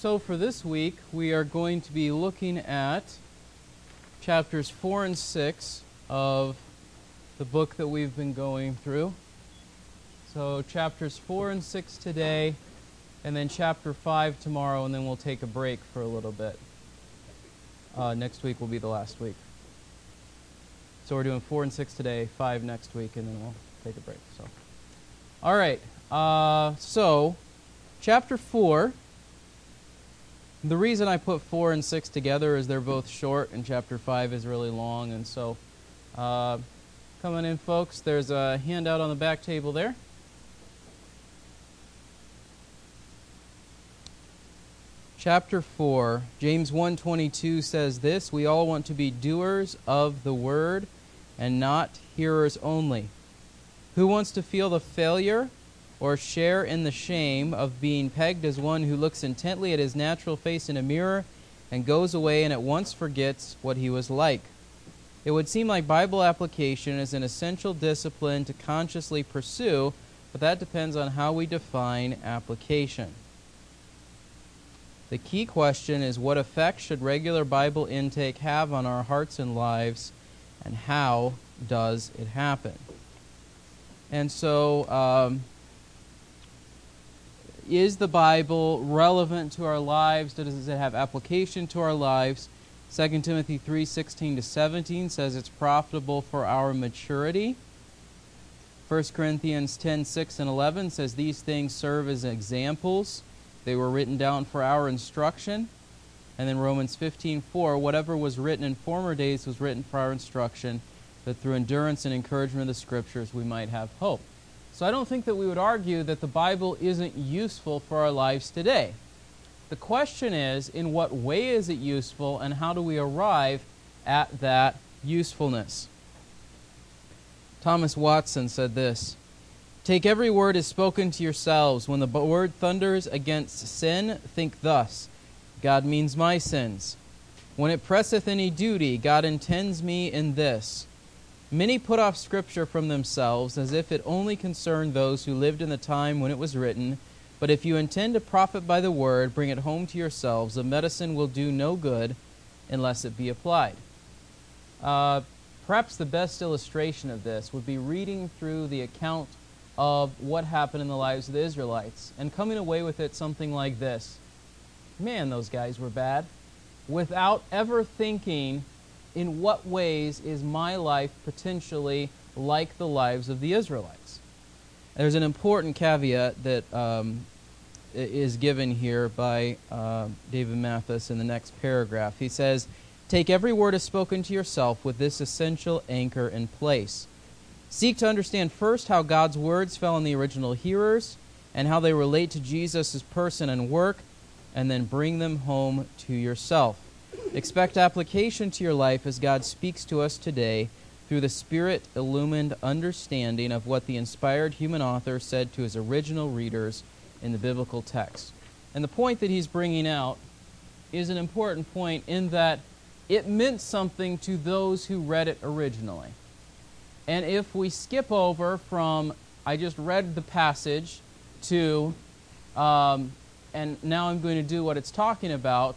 So, for this week, we are going to be looking at chapters 4 and 6 of the book that we've been going through. So, chapters 4 and 6 today, and then chapter 5 tomorrow, and then we'll take a break for a little bit. Uh, next week will be the last week. So, we're doing 4 and 6 today, 5 next week, and then we'll take a break. So, all right. Uh, so, chapter 4 the reason I put 4 and 6 together is they're both short, and chapter 5 is really long. And so, uh, coming in, folks, there's a handout on the back table there. Chapter 4, James 1:22 says this, we all want to be doers of the word and not hearers only. Who wants to feel the failure or share in the shame of being pegged as one who looks intently at his natural face in a mirror and goes away and at once forgets what he was like. It would seem like Bible application is an essential discipline to consciously pursue, but that depends on how we define application. The key question is what effect should regular Bible intake have on our hearts and lives, and how does it happen? And so, um, is the Bible relevant to our lives? Does it have application to our lives? 2 Timothy 3:16 to 17 says it's profitable for our maturity. 1 Corinthians 10:6 and 11 says these things serve as examples. They were written down for our instruction. And then Romans 15:4 whatever was written in former days was written for our instruction that through endurance and encouragement of the scriptures we might have hope. So I don't think that we would argue that the Bible isn't useful for our lives today. The question is, in what way is it useful and how do we arrive at that usefulness? Thomas Watson said this Take every word as spoken to yourselves. When the word thunders against sin, think thus God means my sins. When it presseth any duty, God intends me in this. Many put off Scripture from themselves as if it only concerned those who lived in the time when it was written. But if you intend to profit by the word, bring it home to yourselves. The medicine will do no good unless it be applied. Uh, perhaps the best illustration of this would be reading through the account of what happened in the lives of the Israelites and coming away with it something like this Man, those guys were bad. Without ever thinking in what ways is my life potentially like the lives of the Israelites? There's an important caveat that um, is given here by uh, David Mathis in the next paragraph. He says, Take every word as spoken to yourself with this essential anchor in place. Seek to understand first how God's words fell on the original hearers and how they relate to Jesus' person and work, and then bring them home to yourself. Expect application to your life as God speaks to us today through the Spirit illumined understanding of what the inspired human author said to his original readers in the biblical text. And the point that he's bringing out is an important point in that it meant something to those who read it originally. And if we skip over from, I just read the passage, to, um, and now I'm going to do what it's talking about,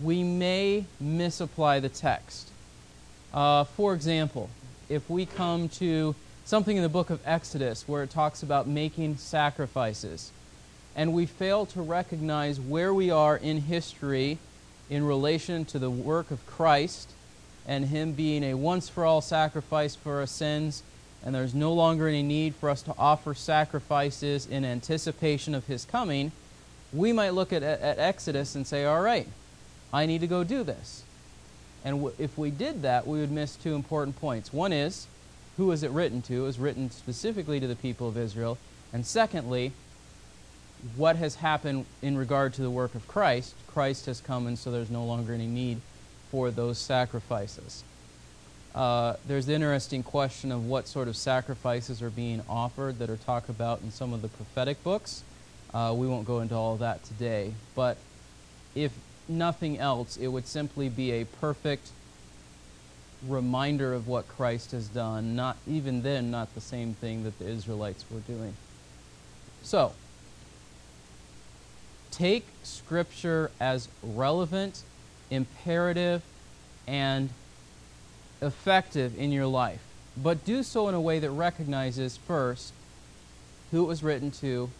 we may misapply the text. Uh, for example, if we come to something in the book of Exodus where it talks about making sacrifices, and we fail to recognize where we are in history in relation to the work of Christ and Him being a once for all sacrifice for our sins, and there's no longer any need for us to offer sacrifices in anticipation of His coming, we might look at, at Exodus and say, all right, I need to go do this. And if we did that, we would miss two important points. One is, who is it written to? It was written specifically to the people of Israel. And secondly, what has happened in regard to the work of Christ? Christ has come, and so there's no longer any need for those sacrifices. Uh, there's the interesting question of what sort of sacrifices are being offered that are talked about in some of the prophetic books. Uh, we won't go into all of that today. But if nothing else, it would simply be a perfect reminder of what Christ has done, not even then not the same thing that the Israelites were doing. So, take Scripture as relevant, imperative, and effective in your life. But do so in a way that recognizes first who it was written to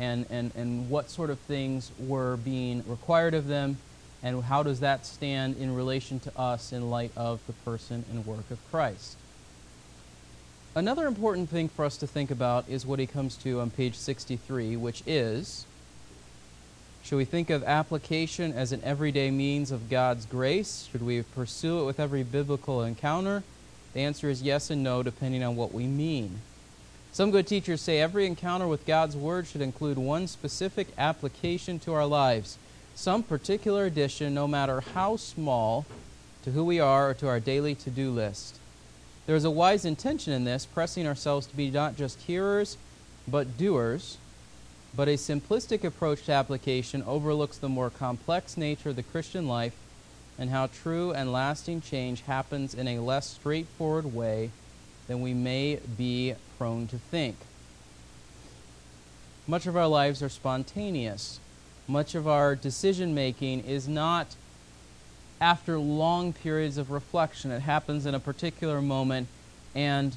and, and, and what sort of things were being required of them, and how does that stand in relation to us in light of the person and work of Christ. Another important thing for us to think about is what he comes to on page 63, which is should we think of application as an everyday means of God's grace? Should we pursue it with every biblical encounter? The answer is yes and no, depending on what we mean. Some good teachers say every encounter with God's Word should include one specific application to our lives, some particular addition, no matter how small, to who we are or to our daily to do list. There is a wise intention in this, pressing ourselves to be not just hearers, but doers but a simplistic approach to application overlooks the more complex nature of the Christian life and how true and lasting change happens in a less straightforward way than we may be prone to think. Much of our lives are spontaneous. Much of our decision making is not after long periods of reflection. It happens in a particular moment, and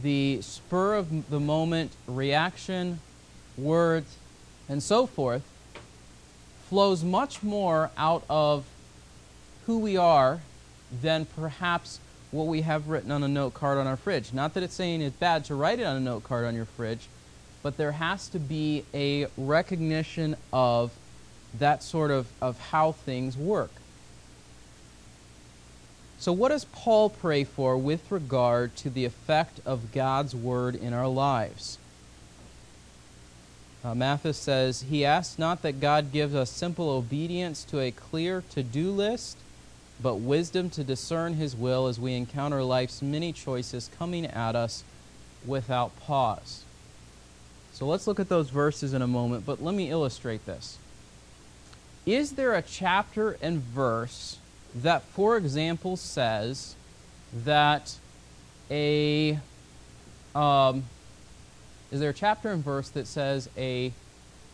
the spur of the moment reaction words, and so forth, flows much more out of who we are than perhaps what we have written on a note card on our fridge. Not that it's saying it's bad to write it on a note card on your fridge, but there has to be a recognition of that sort of, of how things work. So, what does Paul pray for with regard to the effect of God's Word in our lives? Uh, Mathis says, He asks not that God gives us simple obedience to a clear to do list, but wisdom to discern His will as we encounter life's many choices coming at us without pause. So let's look at those verses in a moment, but let me illustrate this. Is there a chapter and verse that, for example, says that a um, is there a chapter and verse that says a,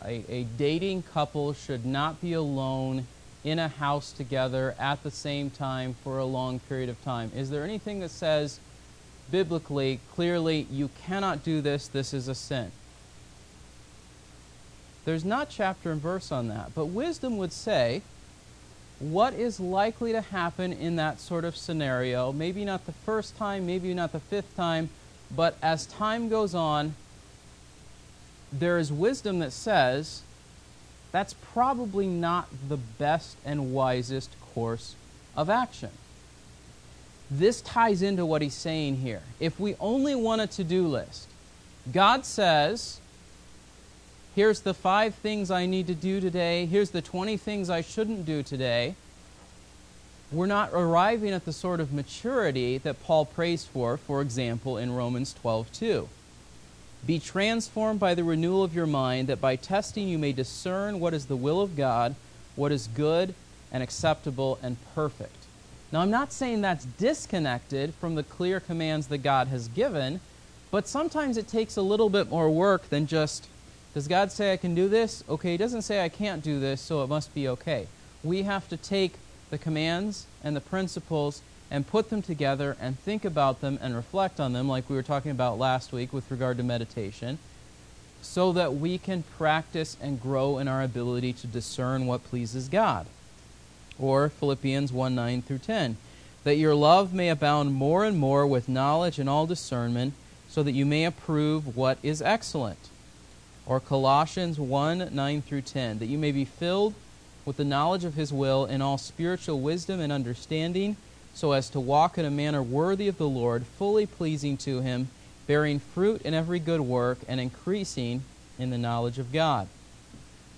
a, a dating couple should not be alone in a house together at the same time for a long period of time? Is there anything that says biblically, clearly, you cannot do this, this is a sin? There's not chapter and verse on that, but wisdom would say what is likely to happen in that sort of scenario. Maybe not the first time, maybe not the fifth time, but as time goes on, there is wisdom that says that's probably not the best and wisest course of action. This ties into what he's saying here. If we only want a to do list, God says, here's the five things I need to do today, here's the 20 things I shouldn't do today. We're not arriving at the sort of maturity that Paul prays for, for example, in Romans 12 2. Be transformed by the renewal of your mind, that by testing you may discern what is the will of God, what is good and acceptable and perfect. Now, I'm not saying that's disconnected from the clear commands that God has given, but sometimes it takes a little bit more work than just, does God say I can do this? Okay, He doesn't say I can't do this, so it must be okay. We have to take the commands and the principles and put them together and think about them and reflect on them, like we were talking about last week with regard to meditation, so that we can practice and grow in our ability to discern what pleases God. Or Philippians 1 9 through 10. That your love may abound more and more with knowledge and all discernment, so that you may approve what is excellent. Or Colossians 1 9 through 10. That you may be filled with the knowledge of his will in all spiritual wisdom and understanding so as to walk in a manner worthy of the Lord, fully pleasing to him, bearing fruit in every good work, and increasing in the knowledge of God.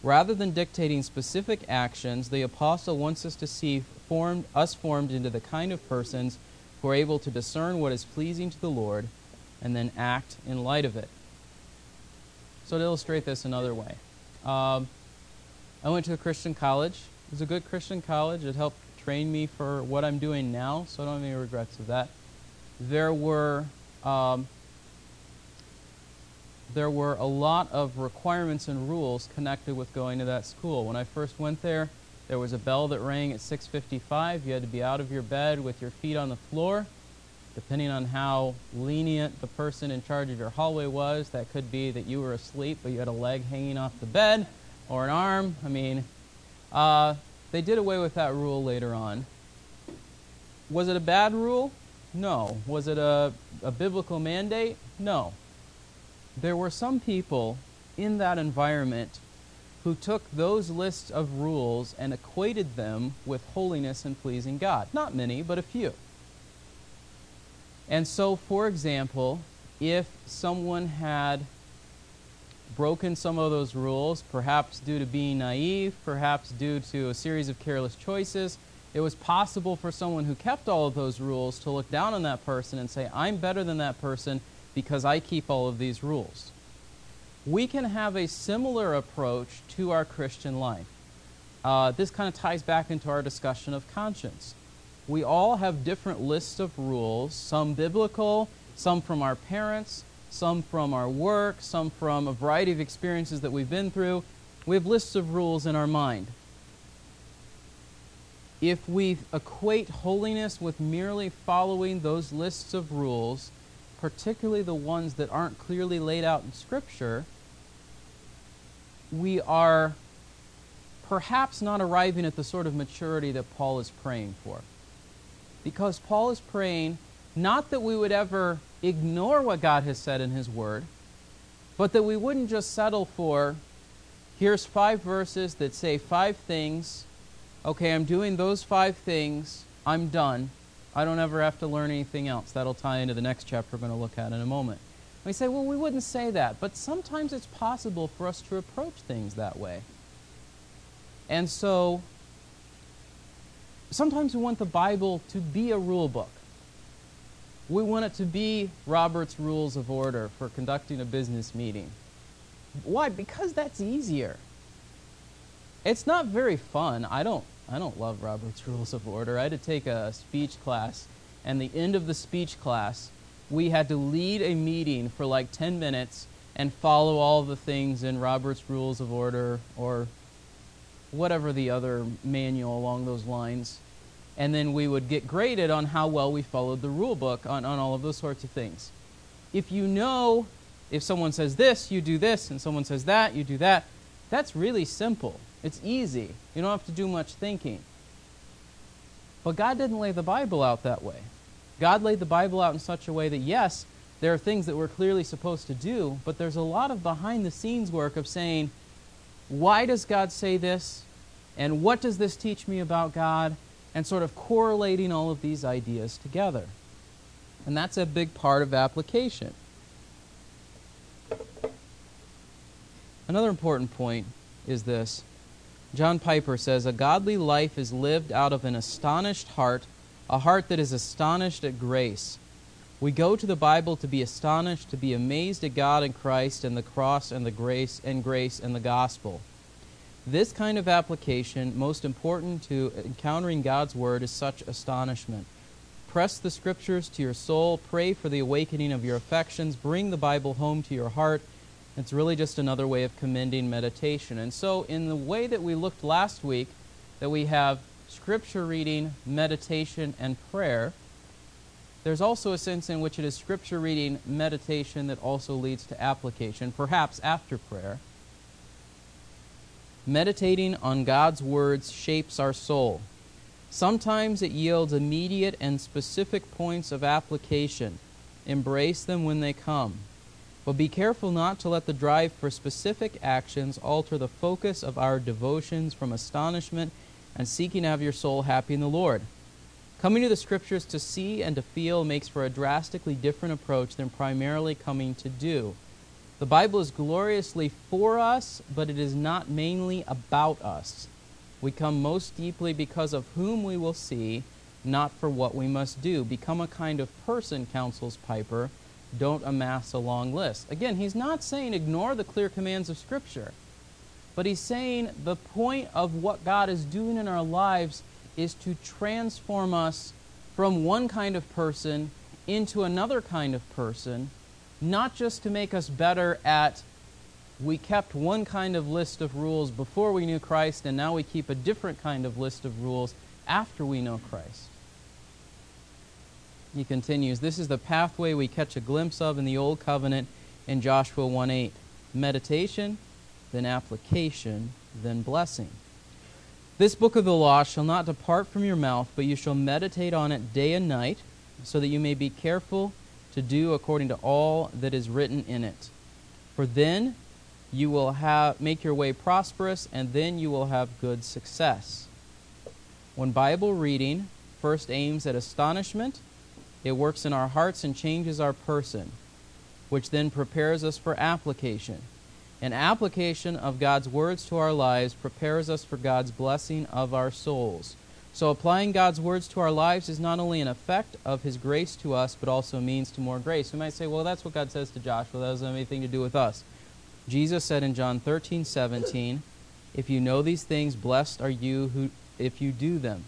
Rather than dictating specific actions, the apostle wants us to see formed, us formed into the kind of persons who are able to discern what is pleasing to the Lord and then act in light of it. So, to illustrate this another way, um, I went to a Christian college. It was a good Christian college. It helped trained me for what I'm doing now, so I don't have any regrets of that. There were um, there were a lot of requirements and rules connected with going to that school. When I first went there, there was a bell that rang at 6:55. You had to be out of your bed with your feet on the floor. Depending on how lenient the person in charge of your hallway was, that could be that you were asleep, but you had a leg hanging off the bed or an arm. I mean, uh, they did away with that rule later on. Was it a bad rule? No. Was it a, a biblical mandate? No. There were some people in that environment who took those lists of rules and equated them with holiness and pleasing God. Not many, but a few. And so, for example, if someone had broken some of those rules, perhaps due to being naive, perhaps due to a series of careless choices, it was possible for someone who kept all of those rules to look down on that person and say, I'm better than that person because I keep all of these rules. We can have a similar approach to our Christian life. Uh, this kind of ties back into our discussion of conscience we all have different lists of rules, some biblical, some from our parents, some from our work, some from a variety of experiences that we've been through. We have lists of rules in our mind. If we equate holiness with merely following those lists of rules, particularly the ones that aren't clearly laid out in Scripture, we are perhaps not arriving at the sort of maturity that Paul is praying for because Paul is praying not that we would ever ignore what God has said in His Word, but that we wouldn't just settle for here's five verses that say five things. Okay, I'm doing those five things. I'm done. I don't ever have to learn anything else. That'll tie into the next chapter we're going to look at in a moment. We say, well, we wouldn't say that, but sometimes it's possible for us to approach things that way. And so sometimes we want the Bible to be a rule book. We want it to be Robert's Rules of Order for conducting a business meeting. Why? Because that's easier. It's not very fun. I don't I don't love Robert's Rules of Order. I had to take a speech class, and the end of the speech class, we had to lead a meeting for like 10 minutes and follow all the things in Robert's Rules of Order or whatever the other manual along those lines. And then we would get graded on how well we followed the rule book on, on all of those sorts of things. If you know, if someone says this, you do this, and someone says that, you do that, that's really simple. It's easy. You don't have to do much thinking. But God didn't lay the Bible out that way. God laid the Bible out in such a way that, yes, there are things that we're clearly supposed to do, but there's a lot of behind the scenes work of saying, why does God say this? And what does this teach me about God? And sort of correlating all of these ideas together. And that's a big part of application. Another important point is this John Piper says, A godly life is lived out of an astonished heart, a heart that is astonished at grace. We go to the Bible to be astonished, to be amazed at God and Christ and the cross and the grace and grace and the gospel. This kind of application, most important to encountering God's Word, is such astonishment. Press the Scriptures to your soul, pray for the awakening of your affections, bring the Bible home to your heart. It's really just another way of commending meditation. And so, in the way that we looked last week, that we have Scripture reading, meditation, and prayer, there's also a sense in which it is scripture reading, meditation that also leads to application, perhaps after prayer. Meditating on God's words shapes our soul. Sometimes it yields immediate and specific points of application. Embrace them when they come. But be careful not to let the drive for specific actions alter the focus of our devotions from astonishment and seeking to have your soul happy in the Lord. Coming to the Scriptures to see and to feel makes for a drastically different approach than primarily coming to do. The Bible is gloriously for us, but it is not mainly about us. We come most deeply because of whom we will see, not for what we must do. Become a kind of person, counsels Piper. Don't amass a long list. Again, he's not saying ignore the clear commands of Scripture, but he's saying the point of what God is doing in our lives is to transform us from one kind of person into another kind of person, not just to make us better at we kept one kind of list of rules before we knew Christ, and now we keep a different kind of list of rules after we know Christ. He continues, This is the pathway we catch a glimpse of in the Old Covenant in Joshua 1 8. Meditation, then application, then blessing. This book of the law shall not depart from your mouth, but you shall meditate on it day and night, so that you may be careful to do according to all that is written in it. For then you will have, make your way prosperous, and then you will have good success. When Bible reading first aims at astonishment, it works in our hearts and changes our person, which then prepares us for application. An application of God's words to our lives prepares us for God's blessing of our souls. So, applying God's words to our lives is not only an effect of His grace to us, but also means to more grace. We might say, well, that's what God says to Joshua. That doesn't have anything to do with us. Jesus said in John 13, 17, If you know these things, blessed are you who, if you do them.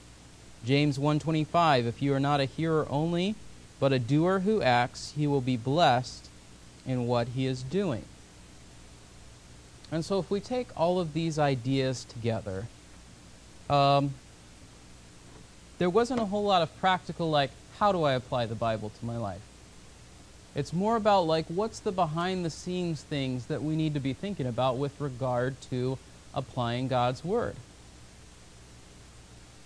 James 1:25 If you are not a hearer only but a doer who acts he will be blessed in what he is doing. And so if we take all of these ideas together um, there wasn't a whole lot of practical like how do I apply the Bible to my life? It's more about like what's the behind the scenes things that we need to be thinking about with regard to applying God's word.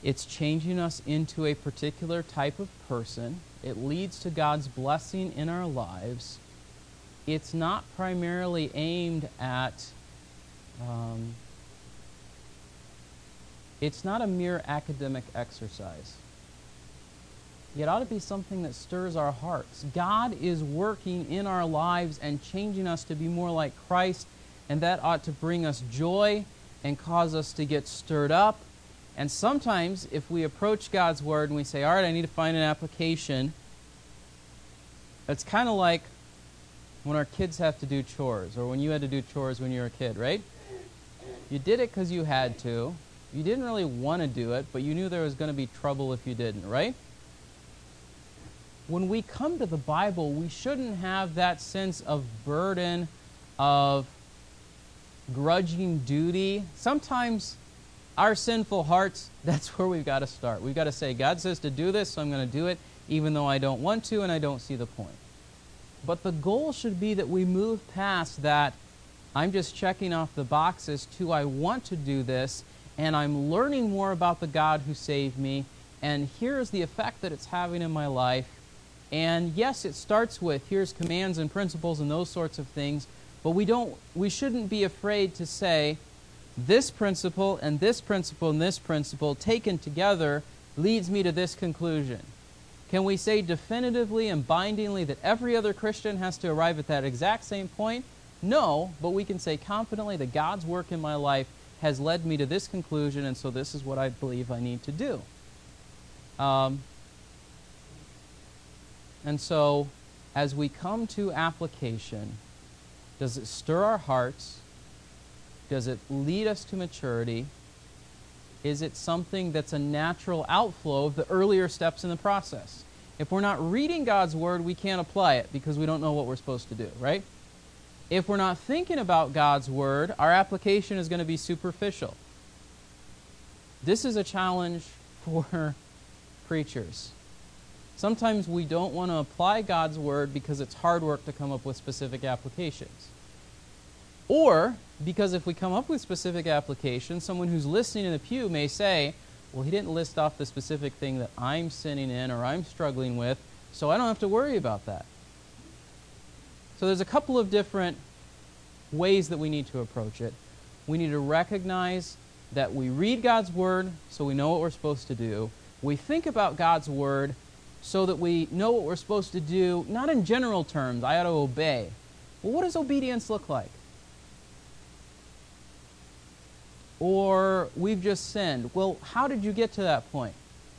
It's changing us into a particular type of person. It leads to God's blessing in our lives. It's not primarily aimed at, um, it's not a mere academic exercise. It ought to be something that stirs our hearts. God is working in our lives and changing us to be more like Christ, and that ought to bring us joy and cause us to get stirred up. And sometimes, if we approach God's Word and we say, All right, I need to find an application, it's kind of like when our kids have to do chores, or when you had to do chores when you were a kid, right? You did it because you had to. You didn't really want to do it, but you knew there was going to be trouble if you didn't, right? when we come to the Bible, we shouldn't have that sense of burden, of grudging duty. Sometimes our sinful hearts, that's where we've got to start. We've got to say, God says to do this, so I'm going to do it, even though I don't want to and I don't see the point. But the goal should be that we move past that I'm just checking off the boxes to I want to do this, and I'm learning more about the God who saved me, and here's the effect that it's having in my life and yes, it starts with here's commands and principles and those sorts of things, but we don't we shouldn't be afraid to say this principle and this principle and this principle taken together leads me to this conclusion. Can we say definitively and bindingly that every other Christian has to arrive at that exact same point? No, but we can say confidently that God's work in my life has led me to this conclusion, and so this is what I believe I need to do. Um, and so, as we come to application, does it stir our hearts? Does it lead us to maturity? Is it something that's a natural outflow of the earlier steps in the process? If we're not reading God's Word, we can't apply it because we don't know what we're supposed to do, right? If we're not thinking about God's Word, our application is going to be superficial. This is a challenge for preachers. Sometimes we don't want to apply God's word because it's hard work to come up with specific applications. Or because if we come up with specific applications, someone who's listening in the pew may say, well, he didn't list off the specific thing that I'm sinning in or I'm struggling with, so I don't have to worry about that. So there's a couple of different ways that we need to approach it. We need to recognize that we read God's Word so we know what we're supposed to do. We think about God's Word so that we know what we're supposed to do, not in general terms, I ought to obey. Well, what does obedience look like? Or we've just sinned. Well, how did you get to that point?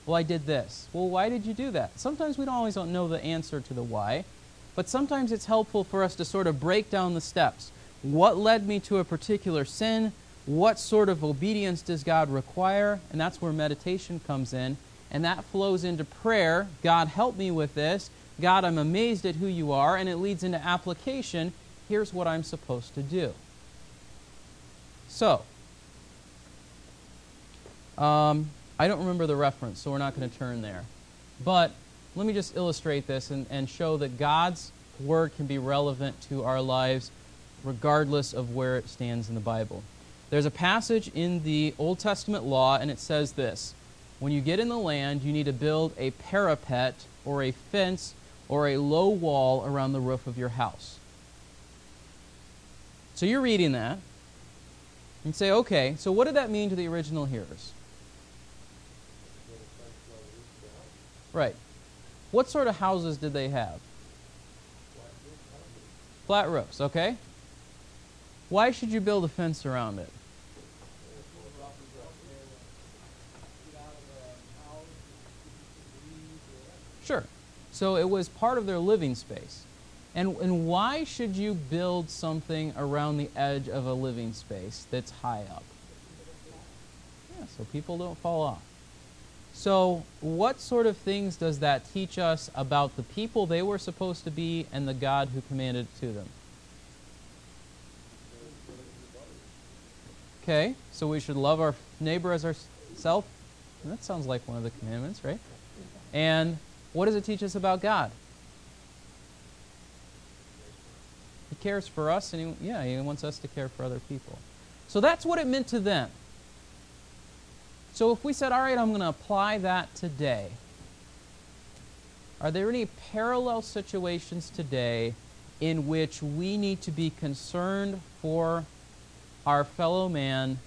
Well, I did this. Well, why did you do that? Sometimes we don't always don't know the answer to the why, but sometimes it's helpful for us to sort of break down the steps. What led me to a particular sin? What sort of obedience does God require? And that's where meditation comes in and that flows into prayer. God, help me with this. God, I'm amazed at who you are, and it leads into application. Here's what I'm supposed to do. So, um, I don't remember the reference, so we're not going to turn there. But let me just illustrate this and, and show that God's word can be relevant to our lives regardless of where it stands in the Bible. There's a passage in the Old Testament law, and it says this When you get in the land, you need to build a parapet or a fence or a low wall around the roof of your house. So you're reading that and say, okay, so what did that mean to the original hearers? Right. What sort of houses did they have? Flat roofs, okay? Why should you build a fence around it? Sure. So it was part of their living space. And, and why should you build something around the edge of a living space that's high up? Yeah, so people don't fall off. So, what sort of things does that teach us about the people they were supposed to be and the God who commanded it to them? Okay, so we should love our neighbor as ourselves. That sounds like one of the commandments, right? And what does it teach us about God? He cares for us, and he, yeah, he wants us to care for other people. So that's what it meant to them. So if we said, all right, I'm going to apply that today, are there any parallel situations today in which we need to be concerned for our fellow man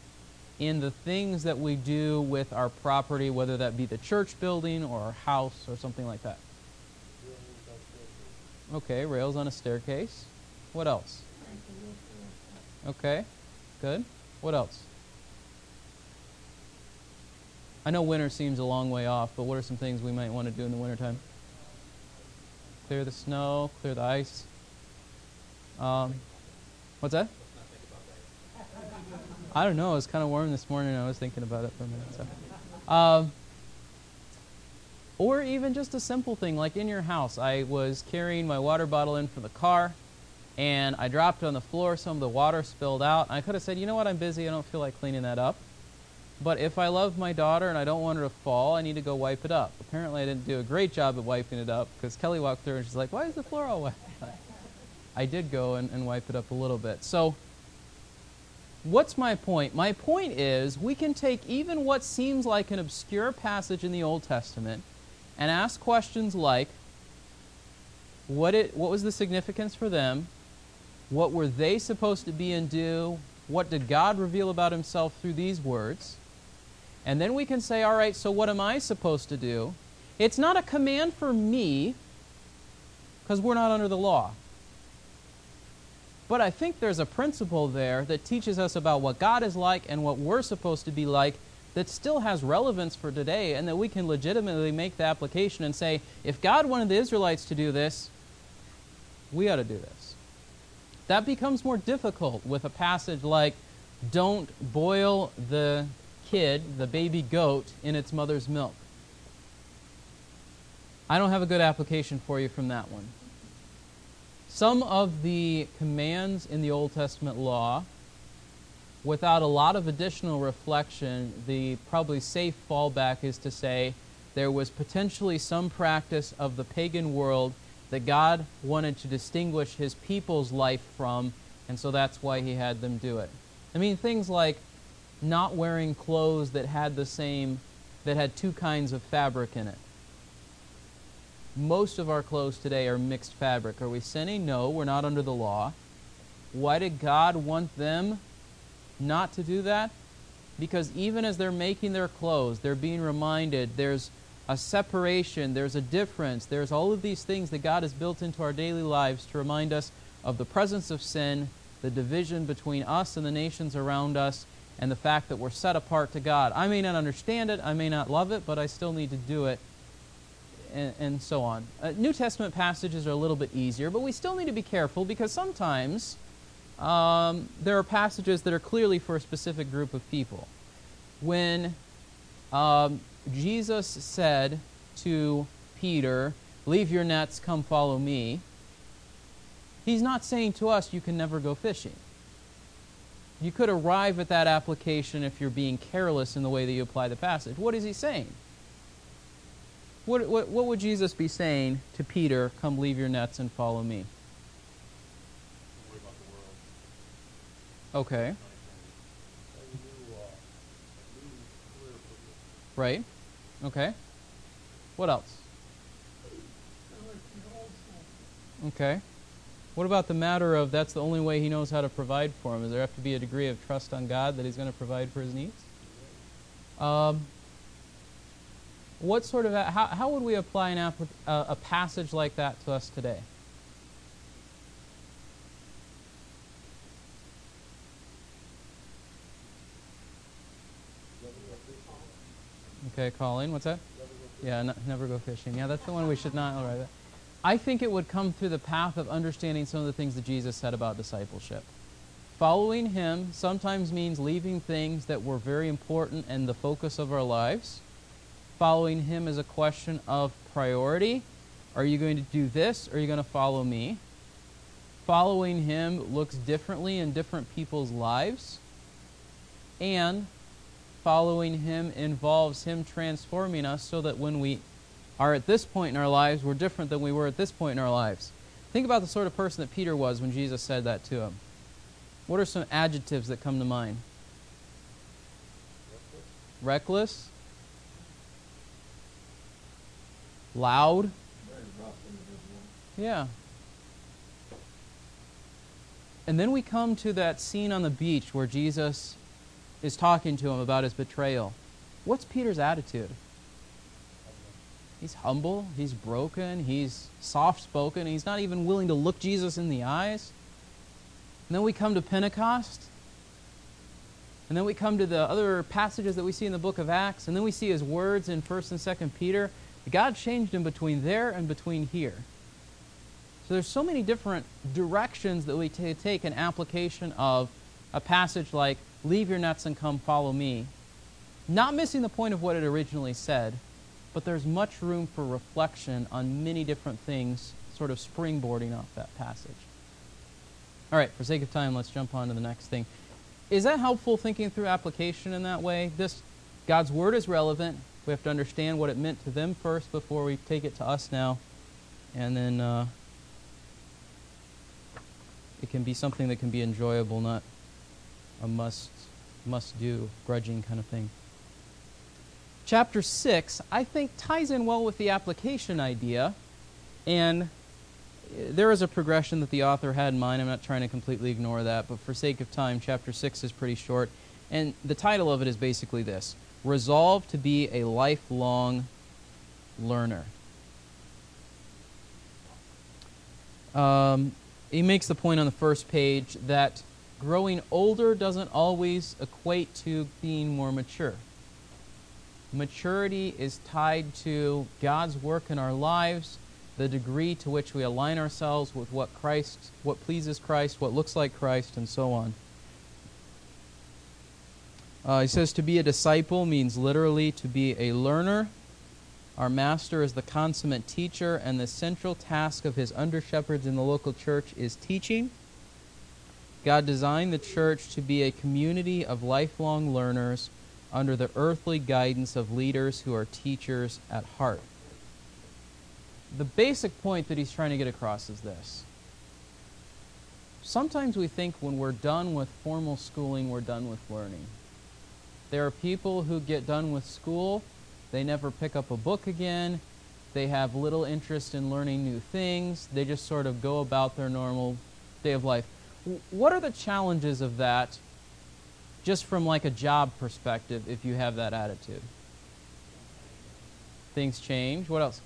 in the things that we do with our property, whether that be the church building or our house or something like that? Okay, rails on a staircase. What else? Okay, good. What else? I know winter seems a long way off, but what are some things we might want to do in the wintertime? Clear the snow, clear the ice. Um, what's that? I don't know. It was kind of warm this morning. I was thinking about it for a minute. So. Um, or even just a simple thing like in your house. I was carrying my water bottle in from the car, and I dropped it on the floor. Some of the water spilled out. I could have said, you know what, I'm busy. I don't feel like cleaning that up. But if I love my daughter and I don't want her to fall, I need to go wipe it up. Apparently, I didn't do a great job of wiping it up because Kelly walked through and she's like, why is the floor all wet? I did go and, and wipe it up a little bit. So, what's my point? My point is we can take even what seems like an obscure passage in the Old Testament and ask questions like what, it, what was the significance for them? What were they supposed to be and do? What did God reveal about himself through these words? And then we can say, all right, so what am I supposed to do? It's not a command for me because we're not under the law. But I think there's a principle there that teaches us about what God is like and what we're supposed to be like that still has relevance for today and that we can legitimately make the application and say, if God wanted the Israelites to do this, we ought to do this. That becomes more difficult with a passage like, don't boil the kid, the baby goat, in its mother's milk. I don't have a good application for you from that one. Some of the commands in the Old Testament law, without a lot of additional reflection, the probably safe fallback is to say there was potentially some practice of the pagan world that God wanted to distinguish his people's life from, and so that's why he had them do it. I mean, things like not wearing clothes that had the same, that had two kinds of fabric in it most of our clothes today are mixed fabric. Are we sinning? No, we're not under the law. Why did God want them not to do that? Because even as they're making their clothes, they're being reminded there's a separation, there's a difference, there's all of these things that God has built into our daily lives to remind us of the presence of sin, the division between us and the nations around us, and the fact that we're set apart to God. I may not understand it, I may not love it, but I still need to do it and, and so on. Uh, New Testament passages are a little bit easier, but we still need to be careful because sometimes um, there are passages that are clearly for a specific group of people. When um, Jesus said to Peter, Leave your nets, come follow me. He's not saying to us, you can never go fishing. You could arrive at that application if you're being careless in the way that you apply the passage. What is he saying? What, what, what would Jesus be saying to Peter, come leave your nets and follow me? Okay. Right. Okay. What else? Okay. What about the matter of that's the only way he knows how to provide for him? Does there have to be a degree of trust on God that he's going to provide for his needs? Um, what sort of how, how would we apply an app, uh, a passage like that to us today? Okay, Colleen, what's that? Yeah, never go fishing. Yeah, that's the one we should not. All right. I think it would come through the path of understanding some of the things that Jesus said about discipleship. Following him sometimes means leaving things that were very important and the focus of our lives. Following him is a question of priority. Are you going to do this or are you going to follow me? Following him looks differently in different people's lives. And following him involves him transforming us so that when we are at this point in our lives, we're different than we were at this point in our lives. Think about the sort of person that Peter was when Jesus said that to him. What are some adjectives that come to mind? Reckless. Loud. Yeah. And then we come to that scene on the beach where Jesus is talking to him about his betrayal. What's Peter's attitude? He's humble, he's broken, he's soft spoken, he's not even willing to look Jesus in the eyes. And then we come to Pentecost. And then we come to the other passages that we see in the book of Acts. And then we see his words in 1st and 2nd Peter. God changed him between there and between here. So there's so many different directions that we t- take an application of a passage like, Leave your nets and come follow me. Not missing the point of what it originally said, but there's much room for reflection on many different things, sort of springboarding off that passage. All right, for sake of time, let's jump on to the next thing. Is that helpful thinking through application in that way? This God's word is relevant. We have to understand what it meant to them first before we take it to us now. And then uh, it can be something that can be enjoyable, not a must must do, grudging kind of thing chapter 6, I think, ties in well with the application idea. And there is a progression that the author had in mind. I'm not trying to completely ignore that, but for sake of time, chapter 6 is pretty short. And the title of it is basically this Resolve to be a lifelong learner. Um, he makes the point on the first page that growing older doesn't always equate to being more mature maturity is tied to God's work in our lives, the degree to which we align ourselves with what Christ, what pleases Christ, what looks like Christ, and so on. Uh, he says to be a disciple means literally to be a learner. Our master is the consummate teacher, and the central task of his under shepherds in the local church is teaching. God designed the church to be a community of lifelong learners under the earthly guidance of leaders who are teachers at heart. The basic point that he's trying to get across is this. Sometimes we think when we're done with formal schooling, we're done with learning. There are people who get done with school, they never pick up a book again, they have little interest in learning new things, they just sort of go about their normal day of life. What are the challenges of that just from like a job perspective if you have that attitude. Things change. What else?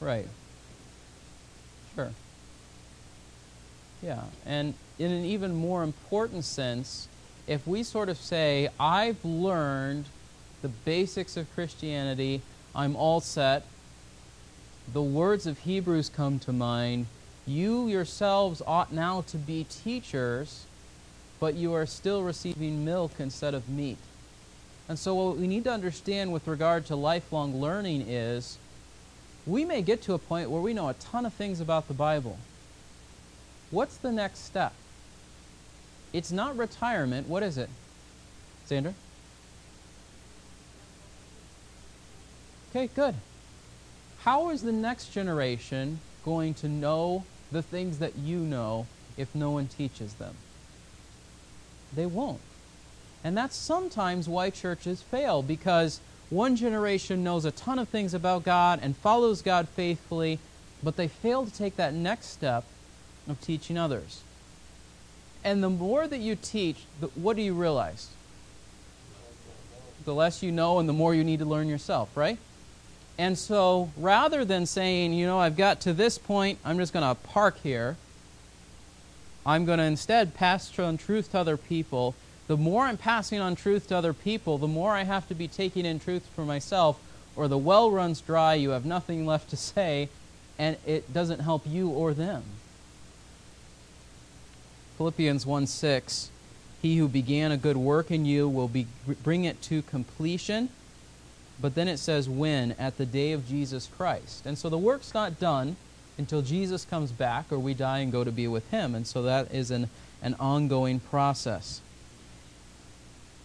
Right. Sure. Yeah. And in an even more important sense, if we sort of say, I've learned the basics of Christianity, I'm all set, the words of Hebrews come to mind. You yourselves ought now to be teachers, but you are still receiving milk instead of meat. And so, what we need to understand with regard to lifelong learning is we may get to a point where we know a ton of things about the Bible. What's the next step? It's not retirement. What is it? Sandra? Okay, good. How is the next generation going to know the things that you know if no one teaches them? They won't. And that's sometimes why churches fail because one generation knows a ton of things about God and follows God faithfully, but they fail to take that next step of teaching others. And the more that you teach, what do you realize? The less you know and the more you need to learn yourself, right? And so rather than saying, you know, I've got to this point, I'm just going to park here, I'm going to instead pass on truth to other people. The more I'm passing on truth to other people, the more I have to be taking in truth for myself, or the well runs dry, you have nothing left to say, and it doesn't help you or them. Philippians 1 6 He who began a good work in you will be, bring it to completion. But then it says, when? At the day of Jesus Christ. And so the work's not done until Jesus comes back or we die and go to be with him. And so that is an, an ongoing process.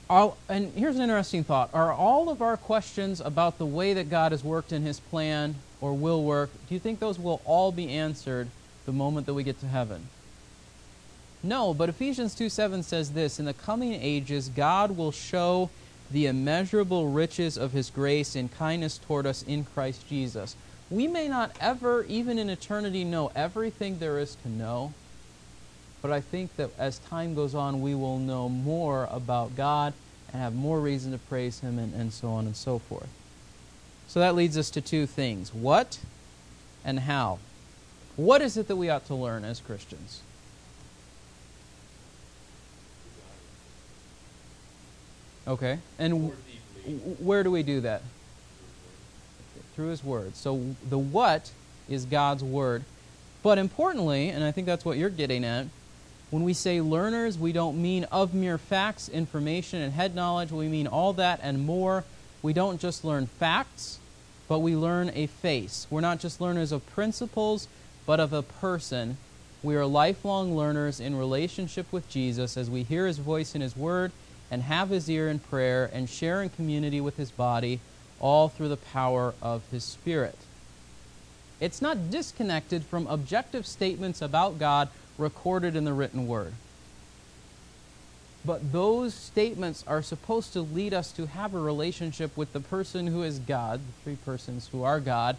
All, and here's an interesting thought. Are all of our questions about the way that God has worked in his plan or will work, do you think those will all be answered the moment that we get to heaven? No, but Ephesians 2 7 says this In the coming ages, God will show the immeasurable riches of his grace and kindness toward us in Christ Jesus. We may not ever, even in eternity, know everything there is to know, but I think that as time goes on, we will know more about God and have more reason to praise him and, and so on and so forth. So that leads us to two things what and how. What is it that we ought to learn as Christians? Okay. And where do we do that? Through His Word. So the what is God's Word. But importantly, and I think that's what you're getting at, when we say learners, we don't mean of mere facts, information, and head knowledge. We mean all that and more. We don't just learn facts, but we learn a face. We're not just learners of principles, but of a person. We are lifelong learners in relationship with Jesus as we hear His voice in His Word and have his ear in prayer and share in community with his body, all through the power of his Spirit. It's not disconnected from objective statements about God recorded in the written word. But those statements are supposed to lead us to have a relationship with the person who is God, the three persons who are God,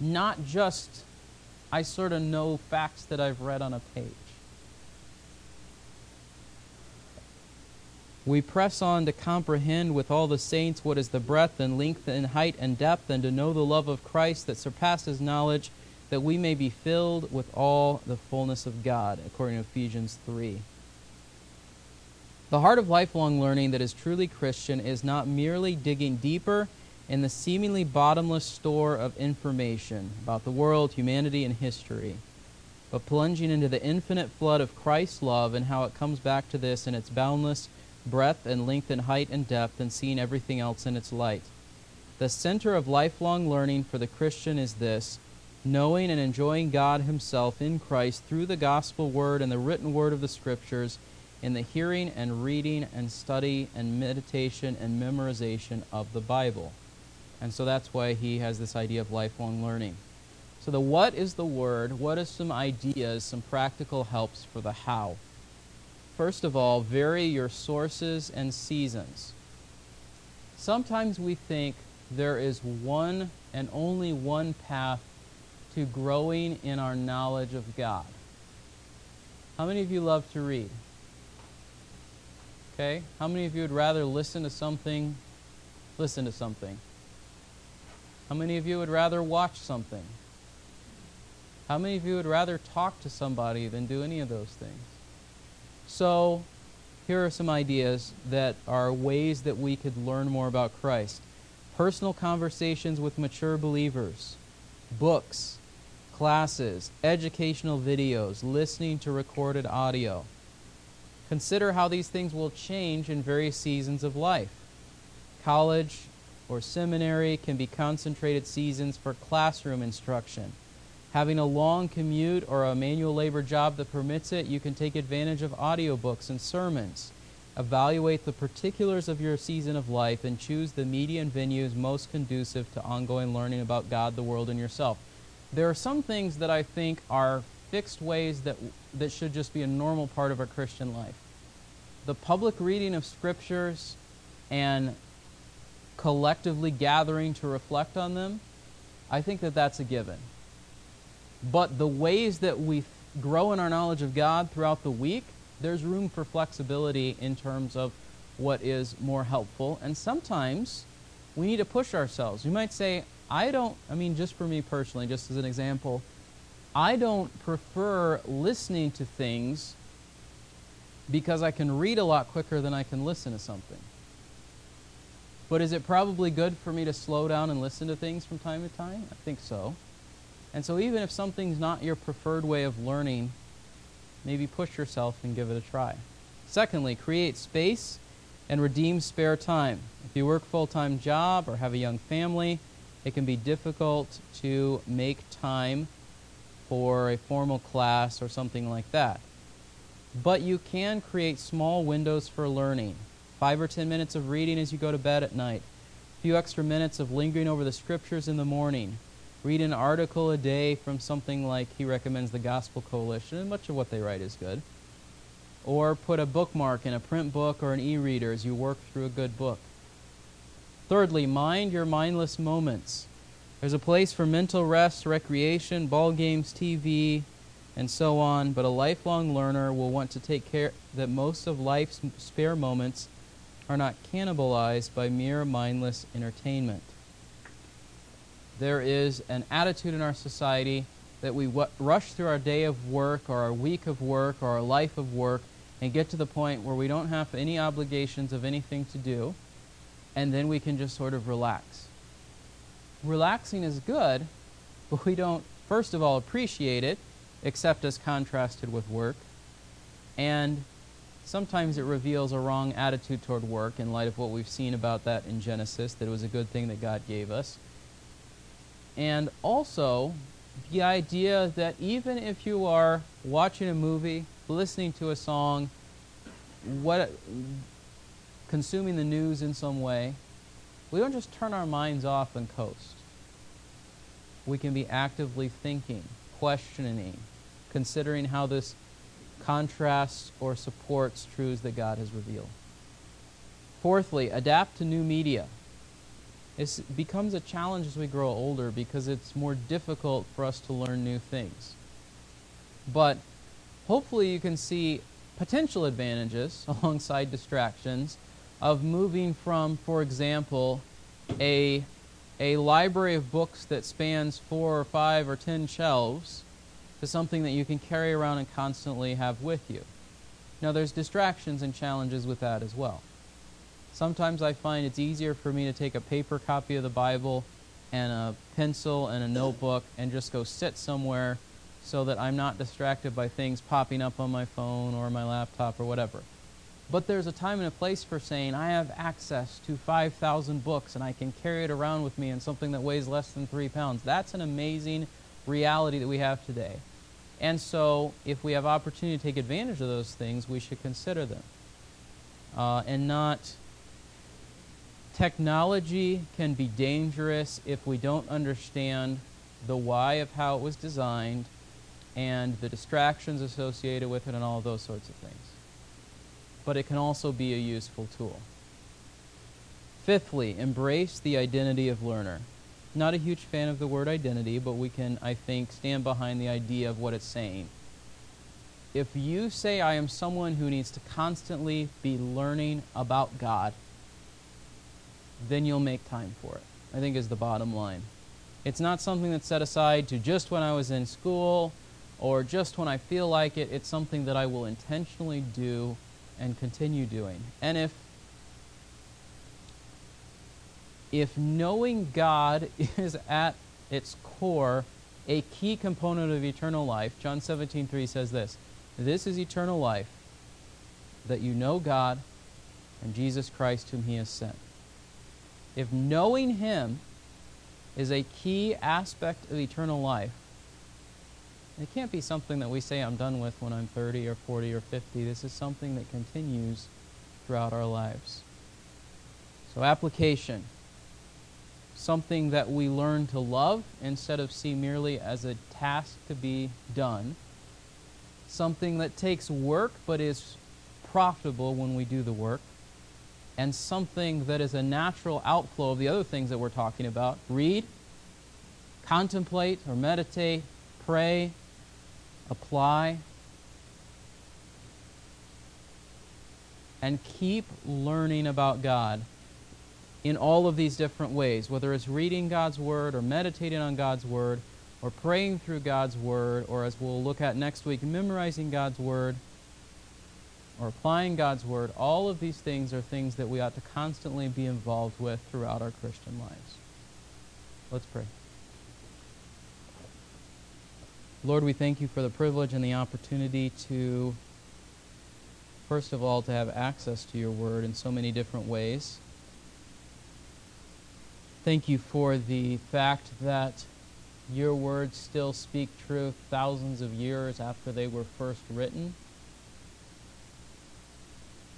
not just, I sort of know facts that I've read on a page. We press on to comprehend with all the saints what is the breadth and length and height and depth, and to know the love of Christ that surpasses knowledge, that we may be filled with all the fullness of God, according to Ephesians 3. The heart of lifelong learning that is truly Christian is not merely digging deeper in the seemingly bottomless store of information about the world, humanity, and history, but plunging into the infinite flood of Christ's love and how it comes back to this in its boundless breadth and length and height and depth, and seeing everything else in its light. The center of lifelong learning for the Christian is this knowing and enjoying God Himself in Christ through the gospel word and the written word of the Scriptures, in the hearing and reading and study and meditation and memorization of the Bible. And so that's why he has this idea of lifelong learning. So, the what is the word? What are some ideas, some practical helps for the how? First of all, vary your sources and seasons. Sometimes we think there is one and only one path to growing in our knowledge of God. How many of you love to read? Okay? How many of you would rather listen to something? Listen to something. How many of you would rather watch something? How many of you would rather talk to somebody than do any of those things? So, here are some ideas that are ways that we could learn more about Christ personal conversations with mature believers, books, classes, educational videos, listening to recorded audio. Consider how these things will change in various seasons of life. College or seminary can be concentrated seasons for classroom instruction. Having a long commute or a manual labor job that permits it, you can take advantage of audiobooks and sermons. Evaluate the particulars of your season of life and choose the media and venues most conducive to ongoing learning about God, the world, and yourself. There are some things that I think are fixed ways that, that should just be a normal part of our Christian life. The public reading of scriptures and collectively gathering to reflect on them, I think that that's a given. But the ways that we grow in our knowledge of God throughout the week, there's room for flexibility in terms of what is more helpful. And sometimes we need to push ourselves. You might say, I don't, I mean, just for me personally, just as an example, I don't prefer listening to things because I can read a lot quicker than I can listen to something. But is it probably good for me to slow down and listen to things from time to time? I think so. And so, even if something's not your preferred way of learning, maybe push yourself and give it a try. Secondly, create space and redeem spare time. If you work full-time job or have a young family, it can be difficult to make time for a formal class or something like that. But you can create small windows for learning. Five or ten minutes of reading as you go to bed at night. A few extra minutes of lingering over the scriptures in the morning read an article a day from something like he recommends the Gospel Coalition, and much of what they write is good. Or put a bookmark in a print book or an e reader as you work through a good book. Thirdly, mind your mindless moments. There's a place for mental rest, recreation, ball games, TV, and so on, but a lifelong learner will want to take care that most of life's spare moments are not cannibalized by mere mindless entertainment there is an attitude in our society that we rush through our day of work or our week of work or our life of work and get to the point where we don't have any obligations of anything to do, and then we can just sort of relax. Relaxing is good, but we don't, first of all, appreciate it, except as contrasted with work, and sometimes it reveals a wrong attitude toward work in light of what we've seen about that in Genesis, that it was a good thing that God gave us and also the idea that even if you are watching a movie, listening to a song, what, consuming the news in some way, we don't just turn our minds off and coast. We can be actively thinking, questioning, considering how this contrasts or supports truths that God has revealed. Fourthly, adapt to new media it becomes a challenge as we grow older because it's more difficult for us to learn new things. But hopefully you can see potential advantages alongside distractions of moving from, for example, a, a library of books that spans four or five or ten shelves to something that you can carry around and constantly have with you. Now, there's distractions and challenges with that as well. Sometimes I find it's easier for me to take a paper copy of the Bible and a pencil and a notebook and just go sit somewhere so that I'm not distracted by things popping up on my phone or my laptop or whatever. But there's a time and a place for saying, I have access to 5,000 books and I can carry it around with me in something that weighs less than three pounds. That's an amazing reality that we have today. And so, if we have opportunity to take advantage of those things, we should consider them uh, and not Technology can be dangerous if we don't understand the why of how it was designed and the distractions associated with it and all those sorts of things. But it can also be a useful tool. Fifthly, embrace the identity of learner. Not a huge fan of the word identity, but we can, I think, stand behind the idea of what it's saying. If you say, I am someone who needs to constantly be learning about God, then you'll make time for it, I think is the bottom line. It's not something that's set aside to just when I was in school or just when I feel like it. It's something that I will intentionally do and continue doing. And if if knowing God is at its core a key component of eternal life, John 17:3 says this, "This is eternal life, that you know God and Jesus Christ whom he has sent." If knowing Him is a key aspect of eternal life, it can't be something that we say I'm done with when I'm 30 or 40 or 50. This is something that continues throughout our lives. So, application something that we learn to love instead of see merely as a task to be done, something that takes work but is profitable when we do the work, and something that is a natural outflow of the other things that we're talking about. Read, contemplate or meditate, pray, apply, and keep learning about God in all of these different ways, whether it's reading God's Word or meditating on God's Word or praying through God's Word, or as we'll look at next week, memorizing God's Word or applying God's Word. All of these things are things that we ought to constantly be involved with throughout our Christian lives. Let's pray. Lord, we thank you for the privilege and the opportunity to, first of all, to have access to your Word in so many different ways. Thank you for the fact that your words still speak truth thousands of years after they were first written.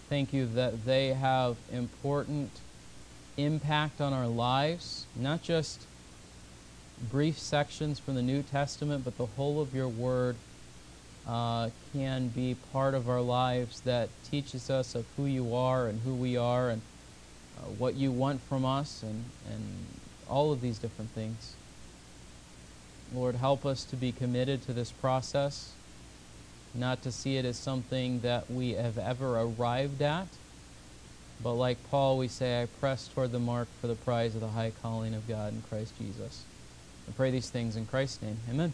Thank you that they have important impact on our lives, not just brief sections from the New Testament, but the whole of your word uh, can be part of our lives that teaches us of who you are and who we are and uh, what you want from us and, and all of these different things. Lord, help us to be committed to this process, not to see it as something that we have ever arrived at, but like Paul, we say, I press toward the mark for the prize of the high calling of God in Christ Jesus. I pray these things in Christ's name. Amen.